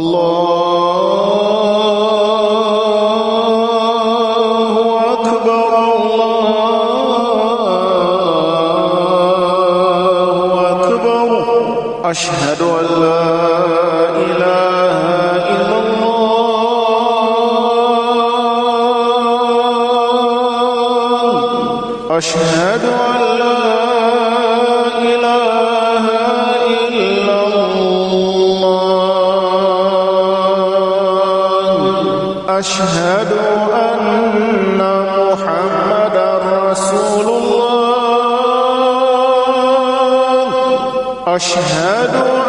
Allah أشهد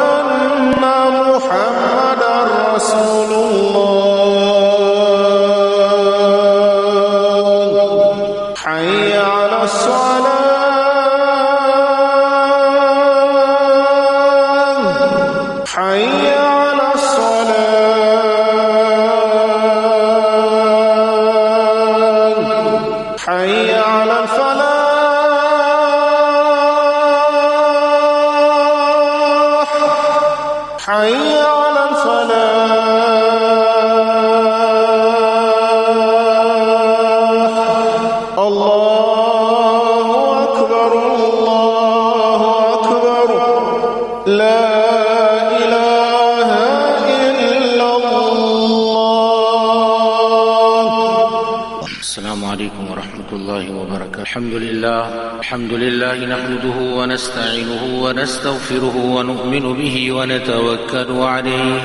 الحمد لله. الحمد لله نحمده ونستعينه ونستغفره ونؤمن به ونتوكل عليه.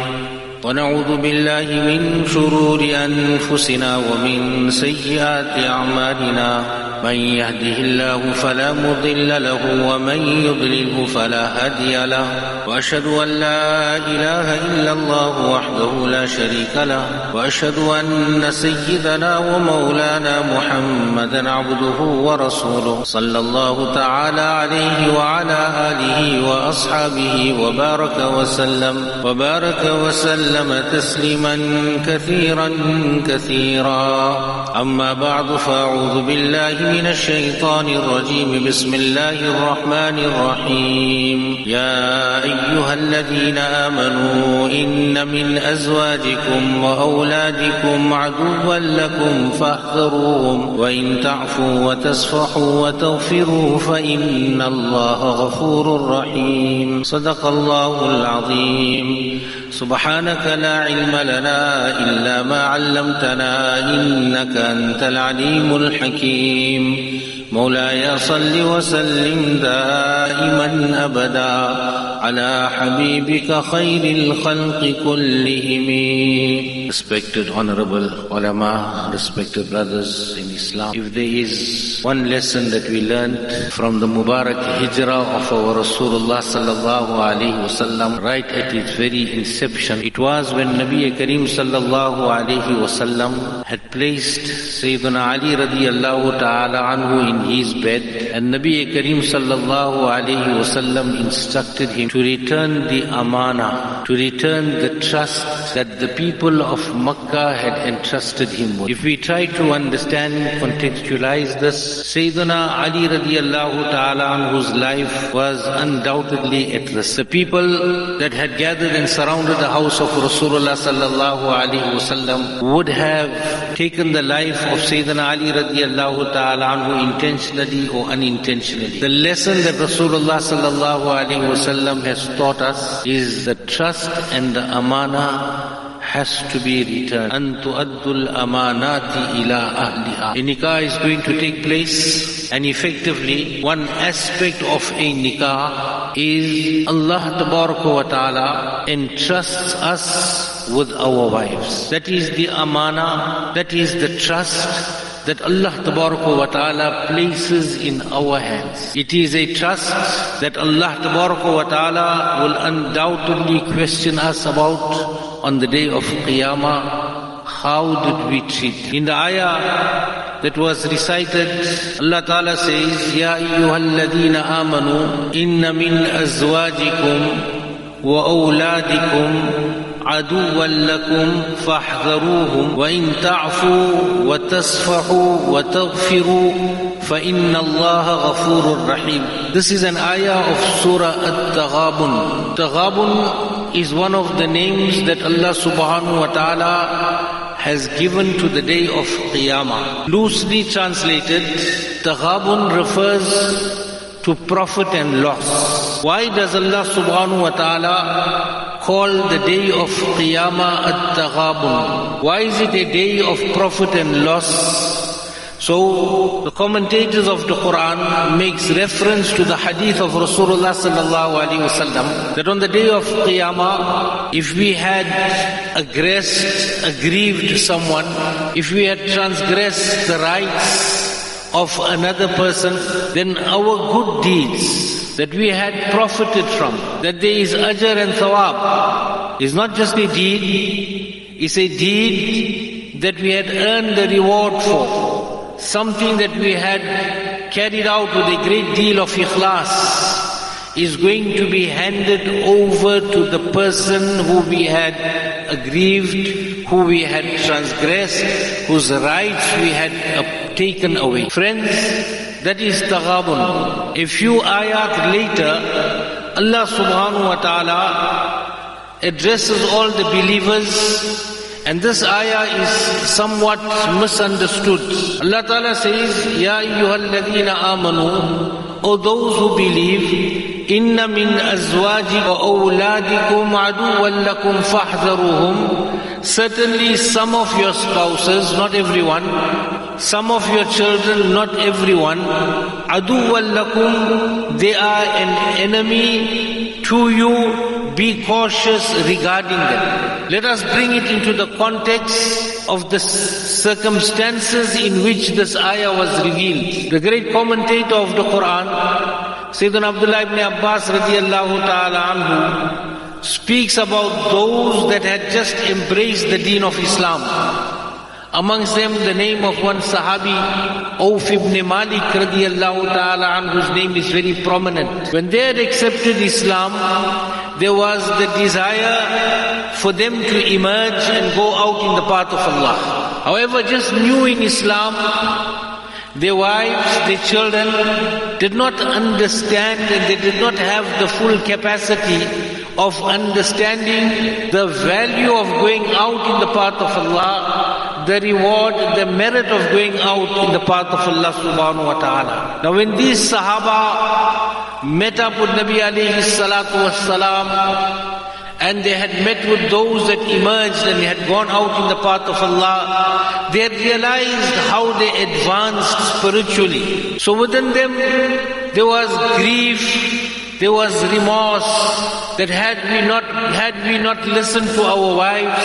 ونعوذ بالله من شرور أنفسنا ومن سيئات أعمالنا. من يهده الله فلا مضل له ومن يضلله فلا هادي له. وأشهد أن لا إله إلا الله وحده لا شريك له وأشهد أن سيدنا ومولانا محمدا عبده ورسوله صلى الله تعالى عليه وعلى آله وأصحابه وبارك وسلم وبارك وسلم تسليما كثيرا كثيرا. أما بعد فأعوذ بالله من الشيطان الرجيم بسم الله الرحمن الرحيم. يا أيها الذين آمنوا إن من أزواجكم وأولادكم عدوا لكم فاحذروهم وإن تعفوا وتصفحوا وتغفروا فإن الله غفور رحيم. صدق الله العظيم. سبحانك لا علم لنا إلا ما علمتنا إنك أنت العليم الحكيم. مولاي صل وسلم دائما أبدا. على حبيبك خير الخلق كلهم Respected honorable ulama, respected brothers in Islam. If there is one lesson that we learned from the Mubarak hijrah of our Rasulullah sallallahu alaihi wasallam right at its very inception, it was when Nabi Karim sallallahu alaihi wasallam had placed Sayyidina Ali radiallahu ta'ala anhu in his bed and Nabi Karim sallallahu alaihi wasallam instructed him to return the amana, to return the trust that the people of Makkah had entrusted him with. If we try to understand, contextualize this, Sayyidina Ali radiallahu ta'ala whose life was undoubtedly at risk. The people that had gathered and surrounded the house of Rasulullah sallallahu alaihi wasallam would have taken the life of Sayyidina Ali radiallahu ta'ala intentionally or unintentionally. The lesson that Rasulullah sallallahu alaihi wasallam Islam has taught us is the trust and the amana has to be returned. Antu'addul amanati ila ahliha. A nikah is going to take place and effectively one aspect of a nikah is Allah wa ta'ala entrusts us with our wives. That is the amana, that is the trust that Allah wa ta'ala places in our hands. It is a trust that Allah wa ta'ala will undoubtedly question us about on the day of Qiyamah. How did we treat? In the ayah that was recited, Allah Ta'ala says, Ya ayyuhalladhina amanu, inna min azwajikum wa awladikum عدوا لكم فاحذروهم وإن تعفوا وتصفحوا وتغفروا فإن الله غفور رحيم This is an ayah of Surah At-Taghabun. Taghabun is one of the names that Allah subhanahu wa ta'ala has given to the day of Qiyamah. Loosely translated, Taghabun refers to profit and loss. Why does Allah subhanahu wa ta'ala call the day of Qiyamah at-Taghabun? Why is it a day of profit and loss? So the commentators of the Quran makes reference to the hadith of Rasulullah sallallahu alaihi wasallam that on the day of Qiyamah, if we had aggressed, aggrieved someone, if we had transgressed the rights of another person, then our good deeds that we had profited from, that there is ajr and thawab, is not just a deed, it's a deed that we had earned the reward for something that we had carried out with a great deal of ikhlas is going to be handed over to the person who we had aggrieved, who we had transgressed, whose rights we had taken away. Friends, that is taghabun. A few ayat later, Allah subhanahu wa ta'ala addresses all the believers and this ayah is somewhat misunderstood. Allah Ta'ala says, Ya ayyuhalladhina amanu, O those who believe, Inna min azwaji wa awladikum aduwan lakum fahdharuhum. Certainly some of your spouses, not everyone, some of your children, not everyone, aduwan lakum, they are an enemy to you be cautious regarding them. Let us bring it into the context of the circumstances in which this ayah was revealed. The great commentator of the Quran, Sayyidina Abdullah ibn Abbas radiallahu ta'ala anhu, speaks about those that had just embraced the deen of Islam. Amongst them, the name of one Sahabi, Auf ibn Malik radiallahu ta'ala anhu's name is very prominent. When they had accepted Islam, there was the desire for them to emerge and go out in the path of Allah. However, just new in Islam, their wives, their children did not understand and they did not have the full capacity of understanding the value of going out in the path of Allah, the reward, the merit of going out in the path of Allah subhanahu wa ta'ala. Now when these Sahaba met up with Nabi alayhi salatu and they had met with those that emerged and had gone out in the path of Allah, they had realized how they advanced spiritually. So within them, there was grief, there was remorse that had we not had we not listened to our wives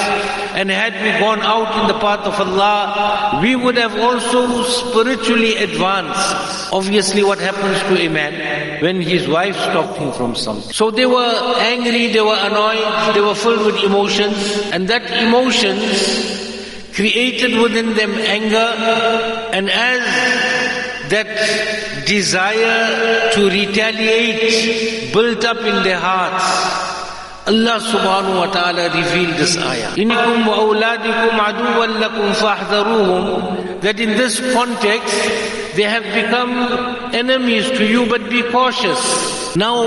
and had we gone out in the path of Allah, we would have also spiritually advanced. Obviously what happens to a man when his wife stopped him from something. So they were angry, they were annoyed, they were filled with emotions and that emotions created within them anger and as that desire to retaliate built up in their hearts. Allah subhanahu wa ta'ala revealed this ayah. Inikum wa lakum. That in this context, they have become enemies to you, but be cautious. Now,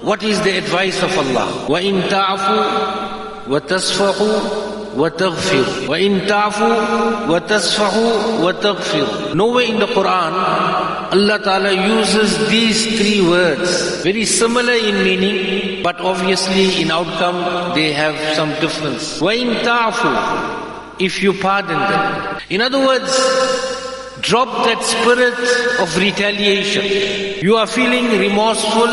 what is the advice of Allah? Wa in ta'afu wa tasfahu وَتَغْفِرُ وَإِن تَعْفُوا وَتَصْفَحُوا وَتَغْفِرُ Nowhere in the Quran, Allah Ta'ala uses these three words, very similar in meaning, but obviously in outcome they have some difference. وَإِن تَعْفُوا If you pardon them. In other words, drop that spirit of retaliation. You are feeling remorseful,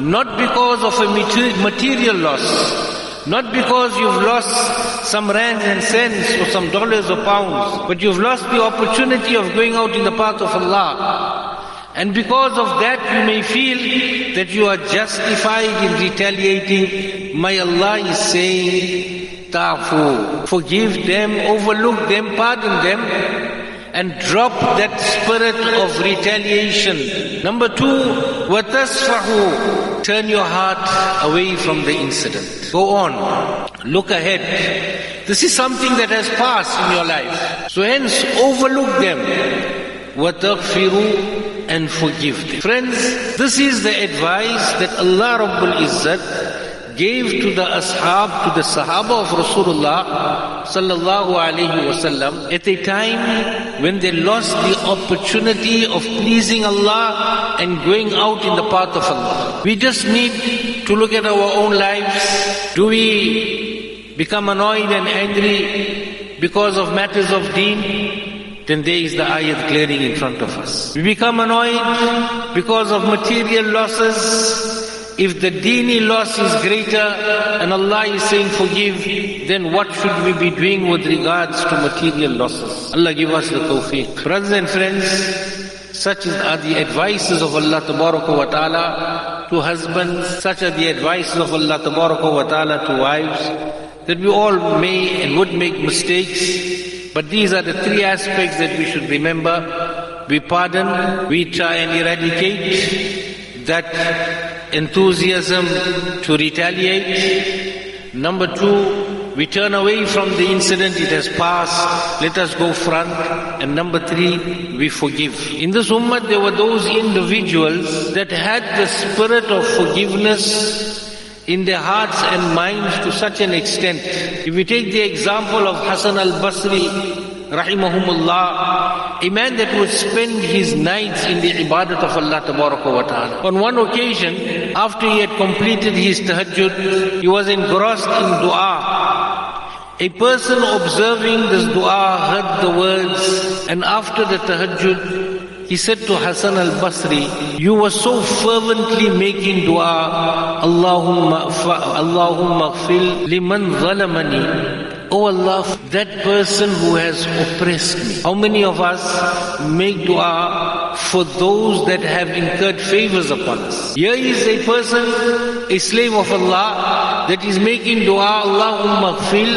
not because of a material loss, not because you've lost some rands and cents or some dollars or pounds, but you've lost the opportunity of going out in the path of Allah. And because of that you may feel that you are justified in retaliating. My Allah is saying, Ta'fu. Forgive them, overlook them, pardon them, and drop that spirit of retaliation. Number two, وَتَسْفَحُوا turn your heart away from the incident. Go on. Look ahead. This is something that has passed in your life. So hence, overlook them. وَتَغْفِرُوا and forgive them. Friends, this is the advice that Allah Rabbul Izzat gave to the ashab, to the sahaba of Rasulullah sallallahu alaihi wasallam at a time when they lost the opportunity of pleasing Allah and going out in the path of Allah. We just need to look at our own lives. Do we become annoyed and angry because of matters of deen? Then there is the ayat glaring in front of us. We become annoyed because of material losses. If the dini loss is greater and Allah is saying forgive, then what should we be doing with regards to material losses? Allah give us the tawfiq. Brothers and friends, such are the advices of Allah wa ta'ala to husbands, such are the advices of Allah wa ta'ala to wives, that we all may and would make mistakes, but these are the three aspects that we should remember. We pardon, we try and eradicate that enthusiasm to retaliate. Number two, we turn away from the incident, it has passed, let us go front. And number three, we forgive. In this ummah, there were those individuals that had the spirit of forgiveness in their hearts and minds to such an extent. If we take the example of Hassan al-Basri, rahimahumullah, a man that would spend his nights in the ibadat of Allah wa ta'ala. On one occasion, after he had completed his tahajjud, he was engrossed in dua. A person observing this dua heard the words, and after the tahajjud, he said to Hassan al-Basri, you were so fervently making dua, Allahumma, Allahumma fil liman zalamani. Oh Allah, that person who has oppressed me. How many of us make dua for those that have incurred favors upon us? Here is a person, a slave of Allah, that is making dua, Allahumma fil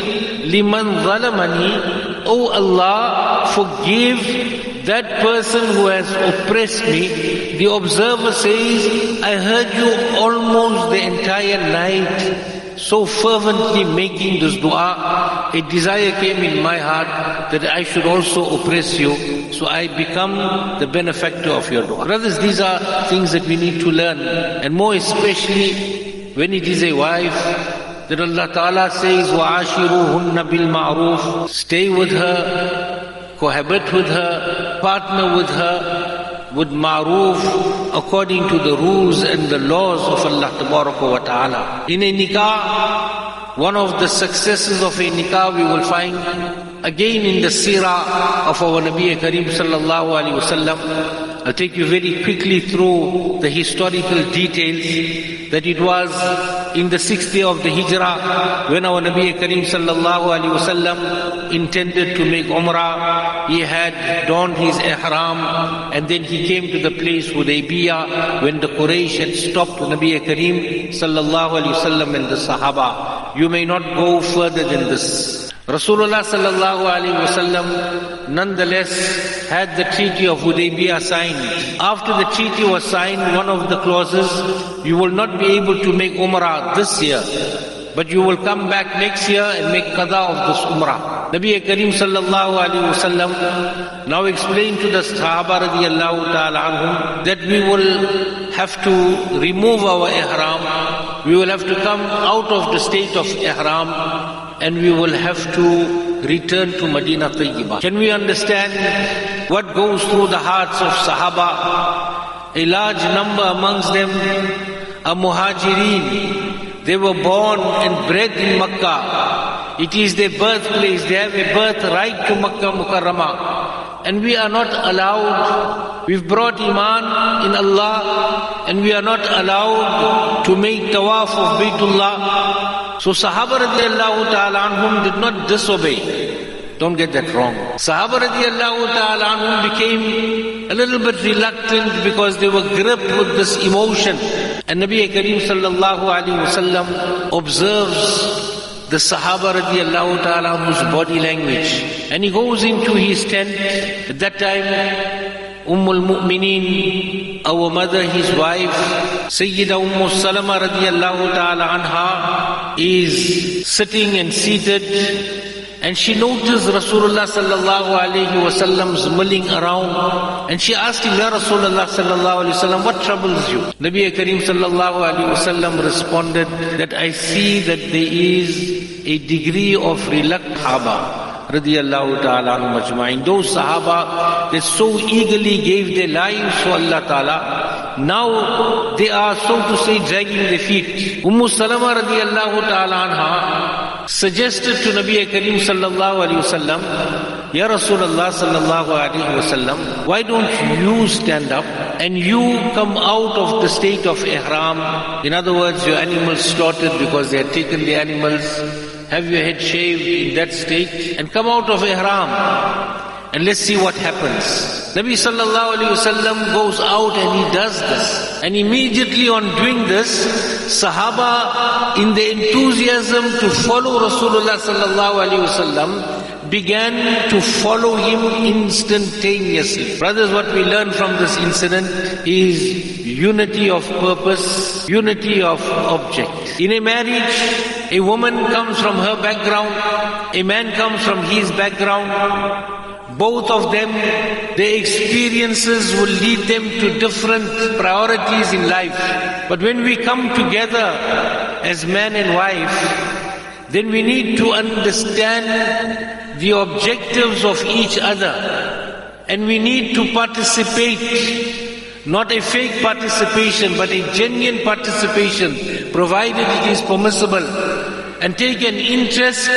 liman zalamani. Oh Allah, forgive that person who has oppressed me. The observer says, I heard you almost the entire night so fervently making this dua, a desire came in my heart that I should also oppress you, so I become the benefactor of your dua. Brothers, these are things that we need to learn, and more especially when it is a wife, that Allah Ta'ala says, وَعَاشِرُوهُنَّ بِالْمَعْرُوفِ Stay with her, cohabit with her, partner with her, with ma'roof according to the rules and the laws of Allah wa ta'ala. In a nikah, one of the successes of a nikah we will find again in the seerah of our Nabi Kareem sallallahu alayhi wasallam. I'll take you very quickly through the historical details that it was in the sixth year of the Hijrah when our Nabi Kareem sallallahu alaihi wasallam intended to make Umrah. He had donned his ihram and then he came to the place Hudaybiyah when the Quraysh had stopped Nabi Kareem sallallahu alaihi wasallam and the Sahaba. You may not go further than this. Rasulullah sallallahu alaihi wasallam nonetheless had the treaty of Hudaybiyah signed. After the treaty was signed, one of the clauses, you will not be able to make Umrah this year, but you will come back next year and make qada of this Umrah. Nabi Kareem sallallahu alaihi wasallam now explained to the Sahaba radiallahu ta'ala anhum that we will have to remove our ihram, we will have to come out of the state of ihram and we will have to return to Medina Tayyibah. Can we understand what goes through the hearts of Sahaba? A large number amongst them are Muhajirin. They were born and bred in Makkah. It is their birthplace. They have a birthright to Makkah Mukarramah. And we are not allowed, we've brought Iman in Allah, and we are not allowed to make tawaf of Baytullah so Sahaba radiallahu ta'ala anhum did not disobey. Don't get that wrong. Sahaba radiallahu ta'ala anhum became a little bit reluctant because they were gripped with this emotion. And Nabi Kareem sallallahu alayhi wasallam observes the Sahaba radiallahu ta'ala anhu's body language. And he goes into his tent. At that time, Umm al-Mu'mineen, our mother, his wife, Sayyida Umm Salama radiallahu ta'ala anha, is sitting and seated and she noticed Rasulullah sallallahu alayhi wasallam's milling around and she asked him, Ya Rasulullah sallallahu alayhi wasallam, what troubles you? Nabi Kareem sallallahu alayhi wasallam responded that I see that there is a degree of reluctance radiallahu ta'ala majma'in. Those Sahaba, they so eagerly gave their lives for Allah ta'ala. Now they are, so to say, dragging their feet. Umm Salama radiallahu ta'ala anha suggested to Nabi Kareem sallallahu alayhi wasallam, Ya Rasulullah sallallahu alayhi wasallam, why don't you stand up and you come out of the state of ihram? In other words, your animals slaughtered because they had taken the animals have your head shaved in that state and come out of ihram and let's see what happens. Nabi sallallahu alayhi wasallam goes out and he does this. And immediately on doing this, Sahaba in the enthusiasm to follow Rasulullah sallallahu alayhi wasallam began to follow him instantaneously. Brothers, what we learn from this incident is unity of purpose, unity of object. In a marriage, a woman comes from her background, a man comes from his background. Both of them, their experiences will lead them to different priorities in life. But when we come together as man and wife, then we need to understand the objectives of each other. And we need to participate, not a fake participation, but a genuine participation, provided it is permissible. And take an interest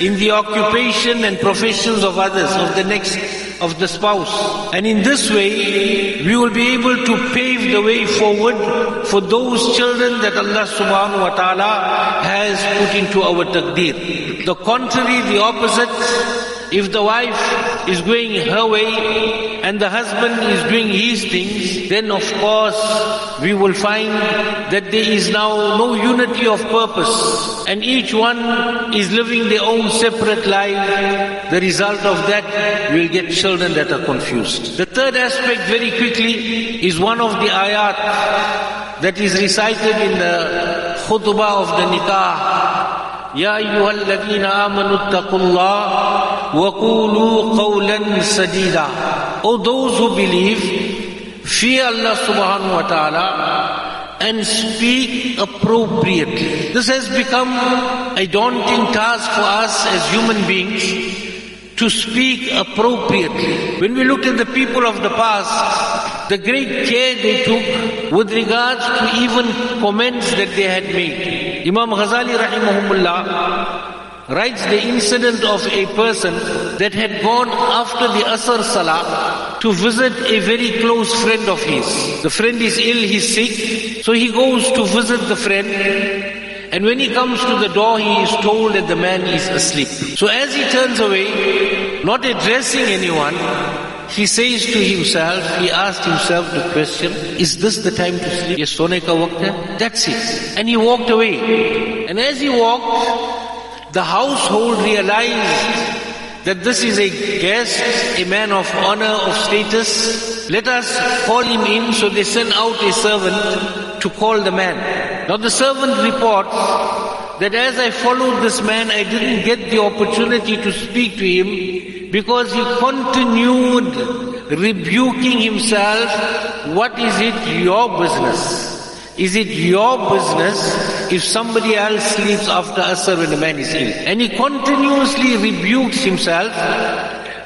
in the occupation and professions of others, of the next, of the spouse. And in this way, we will be able to pave the way forward for those children that Allah subhanahu wa ta'ala has put into our taqdeer. The contrary, the opposite, if the wife is going her way and the husband is doing his things, then of course we will find that there is now no unity of purpose and each one is living their own separate life. The result of that, we will get children that are confused. The third aspect very quickly is one of the ayat that is recited in the khutbah of the nikah يا أيها الذين آمنوا اتقوا الله وقولوا قولا سديدا O those who believe, fear Allah subhanahu wa ta'ala and speak appropriately. This has become a daunting task for us as human beings to speak appropriately. When we look at the people of the past, the great care they took with regards to even comments that they had made. Imam Ghazali rahimahumullah writes the incident of a person that had gone after the Asr Salah to visit a very close friend of his. The friend is ill, he's sick, so he goes to visit the friend and when he comes to the door, he is told that the man is asleep. So as he turns away, not addressing anyone, he says to himself, he asked himself the question, is this the time to sleep? Yes, sone ka waqt That's it. And he walked away. And as he walked, the household realized that this is a guest, a man of honor, of status. Let us call him in. So they send out a servant to call the man. Now the servant reports that as I followed this man, I didn't get the opportunity to speak to him because he continued rebuking himself. What is it your business? Is it your business if somebody else sleeps after Asr when the man is ill? And he continuously rebukes himself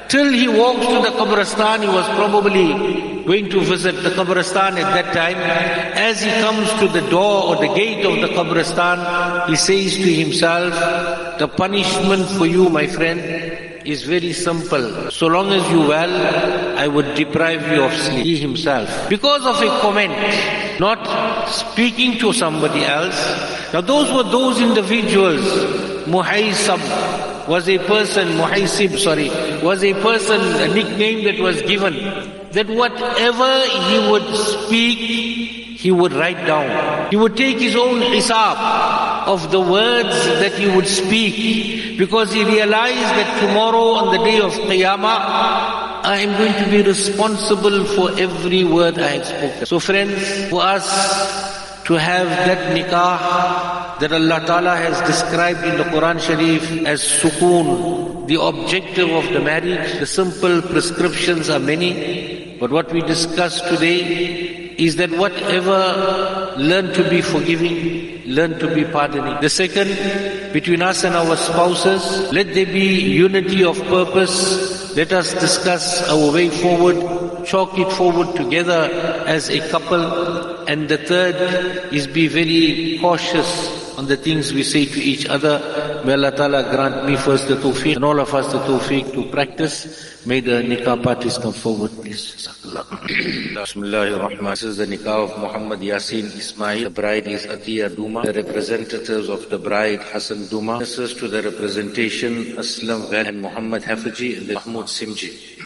till he walks to the Qabristan. He was probably going to visit the Qabristan at that time. As he comes to the door or the gate of the Qabristan, he says to himself, the punishment for you, my friend, is very simple. So long as you well, I would deprive you of sleep. He himself. Because of a comment, not speaking to somebody else. Now those were those individuals. Muhaysab was a person, Muhaysib, sorry, was a person, a nickname that was given. That whatever he would speak, he would write down. He would take his own hisab of the words that he would speak because he realized that tomorrow on the day of Qiyamah, I am going to be responsible for every word I have spoken. So friends, for us, to have that nikah that Allah Ta'ala has described in the Quran Sharif as sukoon, the objective of the marriage. The simple prescriptions are many, but what we discuss today is that whatever, learn to be forgiving, learn to be pardoning. The second, between us and our spouses, let there be unity of purpose. Let us discuss our way forward, chalk it forward together as a couple. And the third is be very cautious on the things we say to each other. May Allah Ta'ala grant me first the tawfiq and all of us the tawfiq to practice. May the nikah parties come forward, please. Bismillahir Rahman. This is the nikah of Muhammad Yasin Ismail. The bride is Atiya Duma. The representatives of the bride Hassan Duma. This is to the representation Aslam Ghan and Muhammad Hafiji and Mahmoud Simji.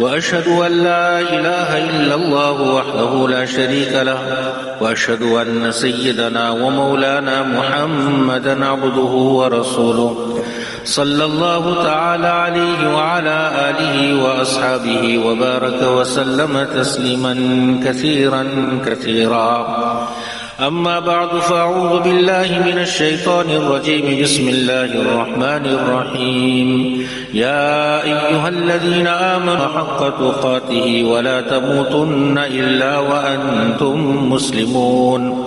وأشهد أن لا إله إلا الله وحده لا شريك له وأشهد أن سيدنا ومولانا محمدا عبده ورسوله. صلى الله تعالى عليه وعلى آله وأصحابه وبارك وسلم تسليما كثيرا كثيرا. أما بعد فأعوذ بالله من الشيطان الرجيم. بسم الله الرحمن الرحيم. يا أيها الذين آمنوا حق تقاته ولا تموتن إلا وأنتم مسلمون.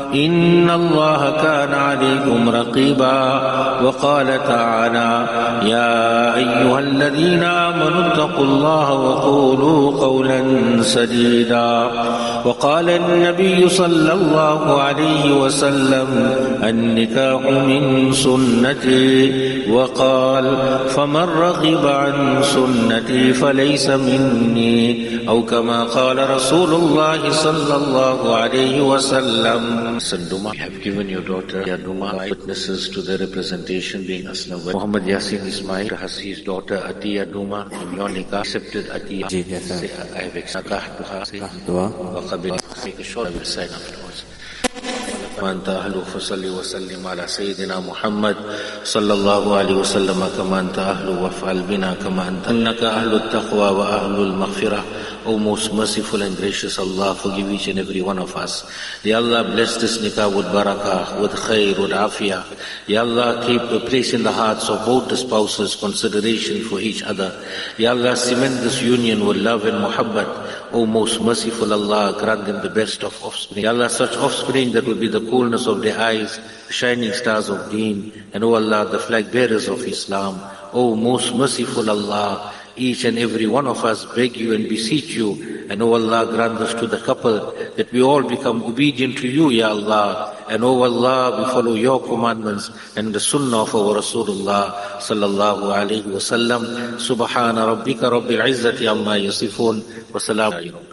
إن الله كان عليكم رقيبا وقال تعالى يا أيها الذين آمنوا اتقوا الله وقولوا قولا سديدا. وقال النبي صلى الله عليه وسلم النكاح من سنتي. وقال فمن رغب عن سنتي فليس مني. أو كما قال رسول الله صلى الله عليه وسلم Sanduma, you have given your daughter Yaduma witnesses to the representation being Aslam. Muhammad Yasin Ismail has his daughter Atiya Duma in your nikah accepted Atiya. Say, I have accepted وقبل make a short sign afterwards. وأنت أهله فصل وسلم على سيدنا محمد صلى الله عليه وسلم كما أنت أهله وافعل بنا كما أنت إنك أهل التقوى وأهل المغفرة O most merciful and gracious Allah, forgive each and every one of us. Ya Allah, bless this nikah with barakah, with khair, with afiyah. Ya Allah, keep a place in the hearts of both the spouses consideration for each other. Ya Allah, cement this union with love and muhabbat. O most merciful Allah, grant them the best of offspring. Ya Allah, such offspring that will be the coolness of their eyes, shining stars of deen, and O Allah, the flag bearers of Islam. O most merciful Allah, each and every one of us beg you and beseech you, and O Allah, grant us to the couple that we all become obedient to you, Ya Allah. And O Allah, we follow your commandments and the sunnah of our Rasulullah sallallahu alayhi wa sallam. Subhana rabbika rabbil izzati amma yasifun. Wa salaam.